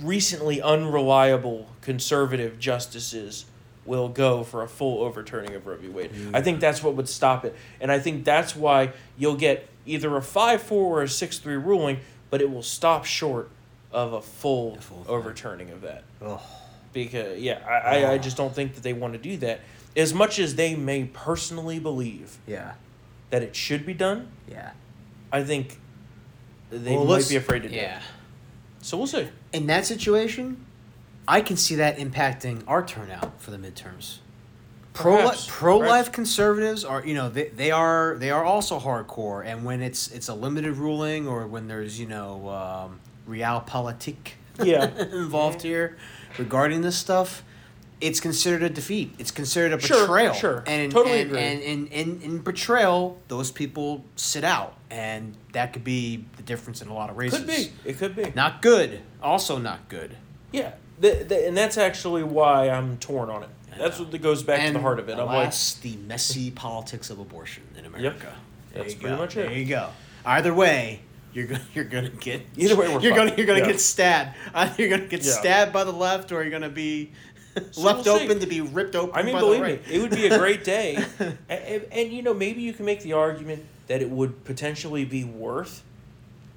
recently unreliable conservative justices will go for a full overturning of Roe v. Wade. I think that's what would stop it, and I think that's why you'll get either a five four or a six three ruling, but it will stop short of a full, full thing. overturning of that Ugh. because yeah, I, I, I just don't think that they want to do that. As much as they may personally believe Yeah. that it should be done, Yeah. I think they Well, might be afraid to do Yeah. it. So we'll see. In that situation, I can see that impacting our turnout for the midterms. Pro pro life conservatives are you know they, they are they are also hardcore and when it's it's a limited ruling or when there's you know um, realpolitik Yeah. involved here regarding this stuff it's considered a defeat it's considered a betrayal sure. and Totally and, agree. and, and, and in betrayal those people sit out and that could be the difference in a lot of races Could be. It could be. not good also not good Yeah. The, the, and that's actually why I'm torn on it. That's what that goes back to the heart of it. I'm like, the messy politics of abortion in America. There That's pretty go. much it. There you go. Either way, you're gonna you're gonna get Either way, we're you're gonna you're gonna Yeah. get stabbed. Either you're gonna get Yeah. stabbed by the left, or you're gonna be left we'll see. open to be ripped open. I mean, believe the me, it would be a great day. and, and, and, you know, maybe you can make the argument that it would potentially be worth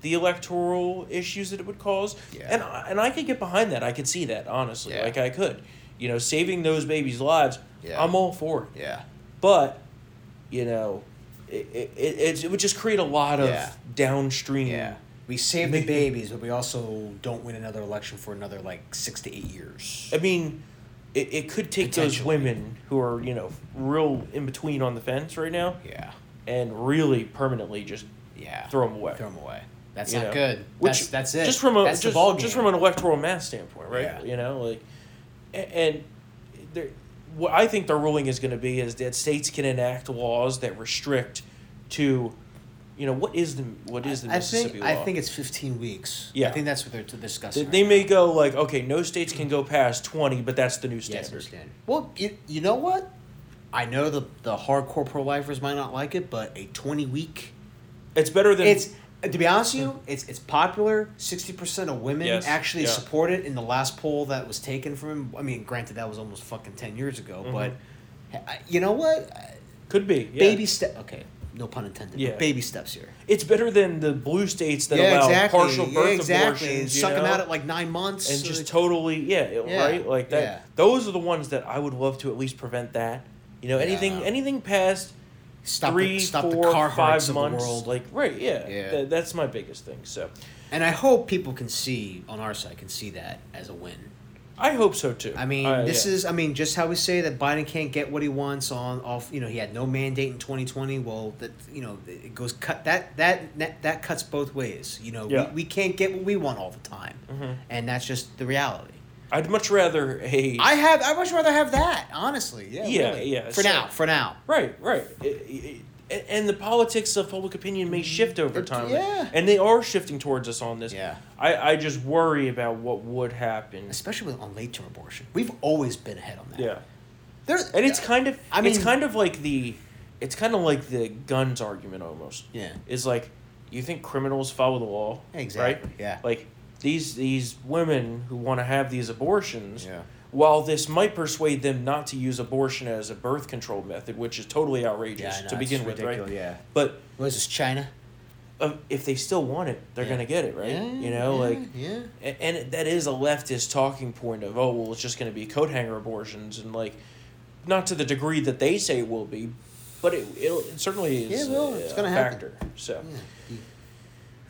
the electoral issues that it would cause. Yeah. And I- and I could get behind that. I could see that honestly. Yeah. Like I could, you know, saving those babies' lives. Yeah. I'm all for it. Yeah. But, you know, it it, it, it would just create a lot of Yeah. downstream. Yeah. We save the babies, but we also don't win another election for another like six to eight years. I mean, it, it could take those women who are you know real in between on the fence right now Yeah. and really permanently just Yeah. throw them away. Throw them away. That's you not know? good. Which that's that's it. Just from a that's just, just from an electoral mass standpoint, right? Yeah. You know, like, and there, what I think the ruling is going to be is that states can enact laws that restrict to, you know, what is the what is the I Mississippi think law? I think it's fifteen weeks. Yeah. I think that's what they're to they, discussing. they right may go like, okay, no states can go past twenty, but that's the new standard. Yes, standard. understand. Well, you, you know what? I know the the hardcore pro lifers might not like it, but a twenty week. It's better than It's to be honest with you, it's it's popular. Sixty percent of women Yes, actually yeah. support it in the last poll that was taken from him. I mean, granted that was almost fucking ten years ago, Mm-hmm. but you know what? could be yeah. Baby step. Okay, no pun intended. Yeah. But baby steps here. It's better than the blue states that yeah, allow exactly. partial birth yeah, exactly. abortions. you Suck them out at like nine months and so just that- totally yeah, Yeah, right like that yeah. those are the ones that i would love to at least prevent that you know anything Yeah. anything past stop three the, stop four, the Carharts five of the months world. like right yeah, Yeah. Th- that's my biggest thing so And I hope people can see on our side can see that as a win. I hope so too I mean, Uh, this yeah. is I mean, just how we say that Biden can't get what he wants on off. You know, he had no mandate in twenty twenty. Well, that you know, it goes cut that that that, that cuts both ways. You know, Yeah. we, we can't get what we want all the time, Mhm. and that's just the reality. I'd much rather a I have. I much rather have that. Honestly, yeah. Yeah, really. yeah, For so- now. For now. right, right. I- I- I- and the politics of public opinion may shift over It- time. yeah. and they are shifting towards us on this. Yeah. I, I just worry about what would happen. Especially with, on late term abortion, we've always been ahead on that. Yeah. There's And it's kind of I mean, it's kind of like the it's kind of like the guns argument almost. Yeah. Is like you think criminals follow the law? Exactly, Right? yeah. Like these these women who want to have these abortions. Yeah. While this might persuade them not to use abortion as a birth control method, which is totally outrageous Yeah, know, to begin with, right? yeah. But What is this China? uh, if they still want it, they're Yeah. gonna get it, right? Yeah, you know, yeah, like yeah. a- and that is a leftist talking point of oh well, it's just gonna be coat hanger abortions and like, not to the degree that they say it will be, but it it'll, it certainly is. Yeah, it will. It's a gonna happen. factor. So.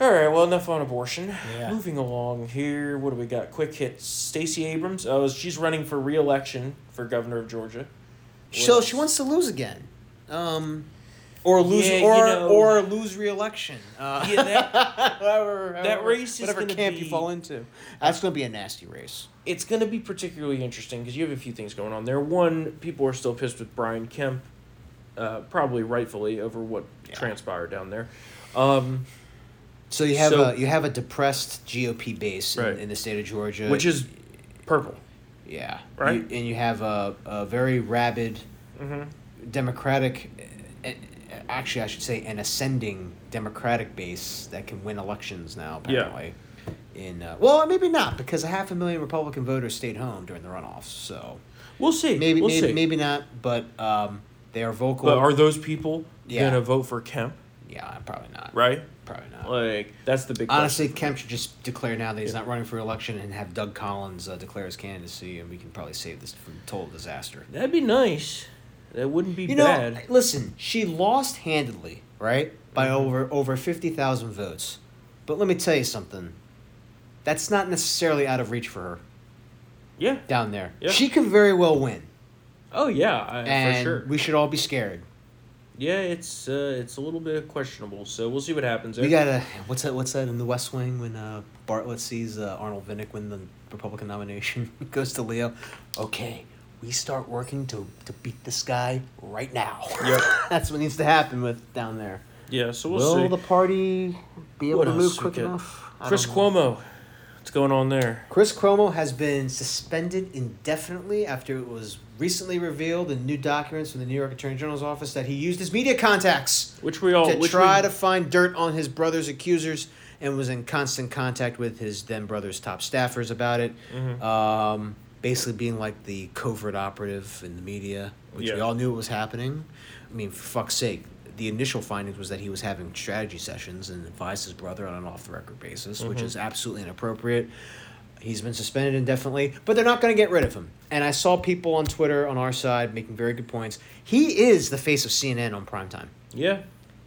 All right, well, enough on abortion. Yeah. Moving along here, what do we got? Quick hits. Stacey Abrams. Oh, she's running for re-election for governor of Georgia. So she wants to lose again, um, or lose, Yeah, you or know- or lose re-election. Uh, Yeah, that, That however- race is whatever camp you fall into. That's going to be a nasty race. it's going to be particularly interesting because you have a few things going on there. One, people are still pissed with Brian Kemp, uh, probably rightfully over what Yeah. transpired down there. Um, So you have So- a you have a depressed GOP base in, Right. in the state of Georgia, which is purple. yeah, Right. You- and you have a, a very rabid Mm-hmm. Democratic, actually I should say an ascending Democratic base that can win elections now. Yeah. In uh, well maybe not because a half a million Republican voters stayed home during the runoffs. So We'll see. maybe we'll maybe see. maybe not, but um, they are vocal. But are those people Yeah. going to vote for Kemp? yeah, probably not. Right? Probably not. Like that's the big. Honestly, Kemp should just declare now that he's not running for election and have Doug Collins uh, declare his candidacy, and we can probably save this from total disaster. that'd be nice. That wouldn't be You know, bad. listen, she lost handedly, right, by Mm-hmm. over over fifty thousand votes. But let me tell you something. That's not necessarily out of reach for her yeah. down there. Yeah. She could very well win, Oh yeah, I, and for sure. we should all be scared. Yeah, it's uh, it's a little bit questionable. So we'll see what happens. We gotta what's that? What's that in the West Wing when uh, Bartlett sees uh, Arnold Vinick win the Republican nomination? Goes to Leo. Okay, we start working to to beat this guy right now. Yep. That's what needs to happen with down there. Yeah, so we'll Will see. the party be able What to move quick enough? Chris don't know. Cuomo, what's going on there? Chris Cuomo has been suspended indefinitely after it was recently revealed in new documents from the New York Attorney General's office that he used his media contacts Which we all to which try we, to find dirt on his brother's accusers and was in constant contact with his then brother's top staffers about it. Mm-hmm. Um, basically, being like the covert operative in the media, which we all knew was happening. I mean, for fuck's sake. The initial findings was that he was having strategy sessions and advised his brother on an off the record basis, which Mm-hmm. is absolutely inappropriate. He's been suspended indefinitely, but they're not going to get rid of him. And I saw people on Twitter on our side making very good points. He is the face of CNN on primetime. Yeah,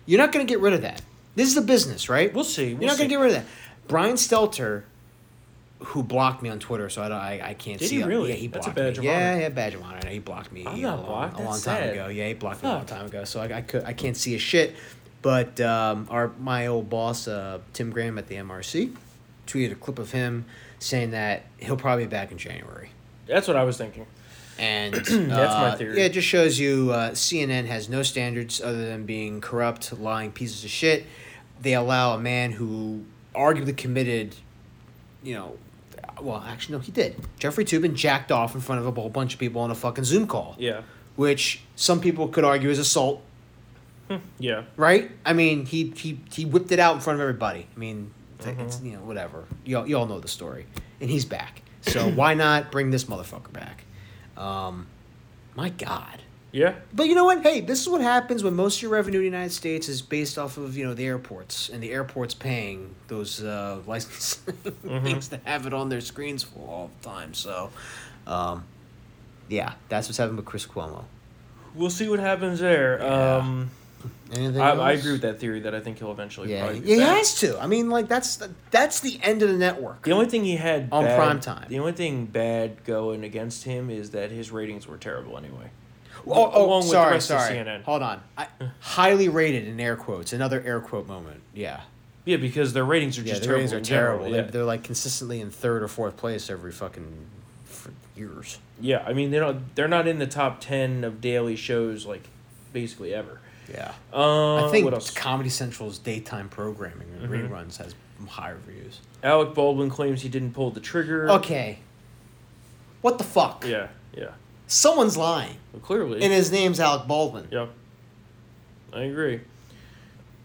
You're not going to get rid of that. This is the business, right? we'll see. You're not going to get rid of that. Brian Stelter, who blocked me on Twitter, so I, don't- I, I can't Did see he it. really? Yeah, he That's a blocked badge me. of yeah, honor. yeah, badge of honor. He blocked me. I'm a not long- blocked. A long time sad. ago. Yeah, he blocked me a long time ago. So I, I could I can't see a shit. But um, our my old boss uh, Tim Graham at the MRC tweeted a clip of him saying that he'll probably be back in January. That's what I was thinking. And That's my uh, theory. Yeah, it just shows you uh, CNN has no standards other than being corrupt, lying pieces of shit. They allow a man who arguably committed, you know, well, actually, no, he did. Jeffrey Toobin jacked off in front of a whole bunch of people on a fucking Zoom call, Yeah, which some people could argue is assault, yeah. right? I mean, he he he whipped it out in front of everybody. I mean, it's, Mm-hmm. it's you know whatever. You all, you all know the story, and he's back. So why not bring this motherfucker back? Um, my God. Yeah, But you know what? Hey, this is what happens when most of your revenue in the United States is based off of you know the airports, and the airports paying those uh, license things to have it on their screens for all the time. So, um, yeah, that's what's happening with Chris Cuomo. we'll see what happens there. Yeah. Um, Anything I, I agree with that theory that I think he'll eventually Yeah, he has to. I mean, like that's the, that's the end of the network. The only thing he had On bad- prime time. The only thing bad going against him is that his ratings were terrible anyway. Oh, oh along with the sorry, sorry. CNN. Hold on. I, highly rated in air quotes. Another air quote moment. Yeah. Yeah, because their ratings are Yeah, just the terrible. ratings are general, terrible. yeah. They're, they're like consistently in third or fourth place every fucking years. Yeah, I mean they don't. They're not in the top ten of daily shows like basically ever. Yeah. Uh, I think what else? Comedy Central's daytime programming and reruns has higher views. Alec Baldwin claims he didn't pull the trigger. Okay. What the fuck? Yeah, yeah. Someone's lying. Well, clearly. And his name's Alec Baldwin. Yep. I agree.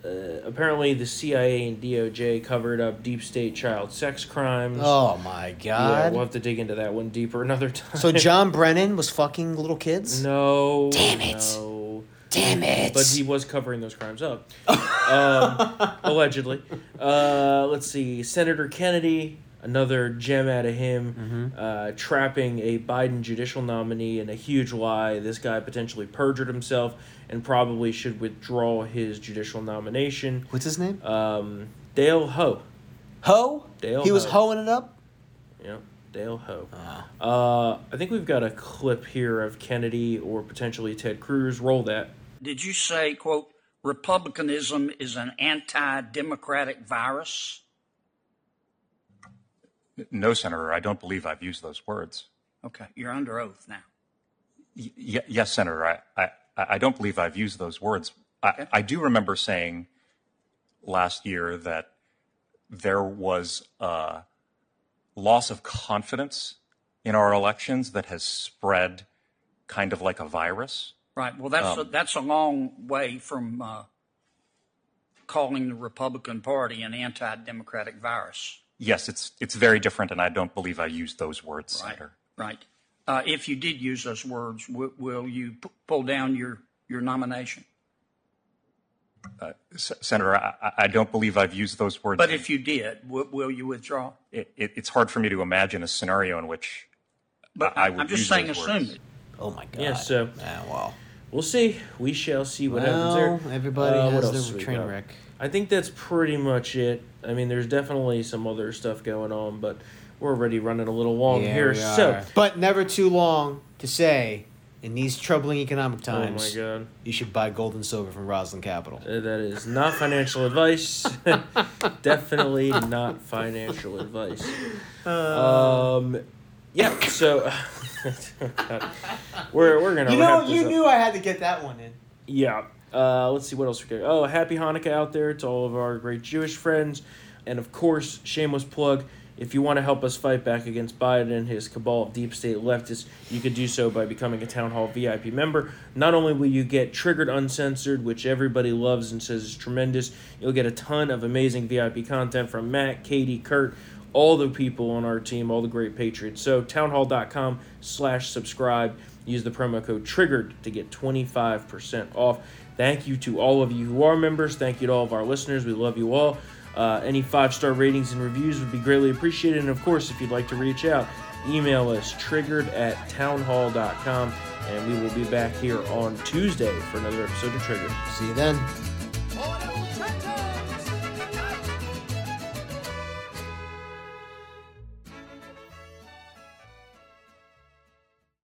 Uh, apparently, the CIA and DOJ covered up deep state child sex crimes. Oh my God! yeah, we'll have to dig into that one deeper another time. so John Brennan was fucking little kids? No. Damn it. No. Damn it. But he was covering those crimes up. um, allegedly. Uh, let's see. Senator Kennedy, another gem out of him, uh, trapping a Biden judicial nominee in a huge lie. This guy potentially perjured himself and probably should withdraw his judicial nomination. What's his name? Um, Dale Ho. Ho? Dale he was Ho. hoeing it up? Yeah, Dale Ho. Uh, I think we've got a clip here of Kennedy or potentially Ted Cruz. Roll that. Did you say, quote, Republicanism is an anti democratic virus? No, Senator, I don't believe I've used those words. Okay, you're under oath now. Y- yes, Senator, I, I, I don't believe I've used those words. I, Okay. I do remember saying last year that there was a loss of confidence in our elections that has spread kind of like a virus. Right. Well, that's a, that's a long way from uh, calling the Republican Party an anti-democratic virus. Yes, it's it's very different, and I don't believe I used those words, Right. Senator. Right. Uh, if you did use those words, w- will you p- pull down your your nomination? S- Senator, I, I- I don't believe I've used those words. But if you did, w- will you withdraw? it, it, it's hard for me to imagine a scenario in which But I I, would am just use saying, those assume words. it. Oh my god. Yeah, so- Yeah, well. We'll see. We shall see what happens Well, there. everybody Uh, has their train wreck. I think that's pretty much it. I mean, there's definitely some other stuff going on, but we're already running a little long Yeah, here. So. But never too long to say, in these troubling economic oh my times, god, you should buy gold and silver from Rosland Capital. Uh, that is not financial advice. definitely not financial advice. um, yeah. So. we're we're gonna You know, you up. knew I had to get that one in. Yeah. Uh, let's see what else we got. Oh, happy Hanukkah out there to all of our great Jewish friends. And of course, shameless plug if you want to help us fight back against Biden and his cabal of deep state leftists, you could do so by becoming a Town Hall VIP member. Not only will you get Triggered Uncensored, which everybody loves and says is tremendous, you'll get a ton of amazing VIP content from Matt, Katie, Kurt, all the people on our team, all the great patriots. So townhall.com slash subscribe. Use the promo code TRIGGERED to get 25% off. Thank you to all of you who are members. Thank you to all of our listeners. We love you all. Uh, any five star ratings and reviews would be greatly appreciated. And of course, if you'd like to reach out, email us triggered at townhall.com. And we will be back here on Tuesday for another episode of Triggered. See you then.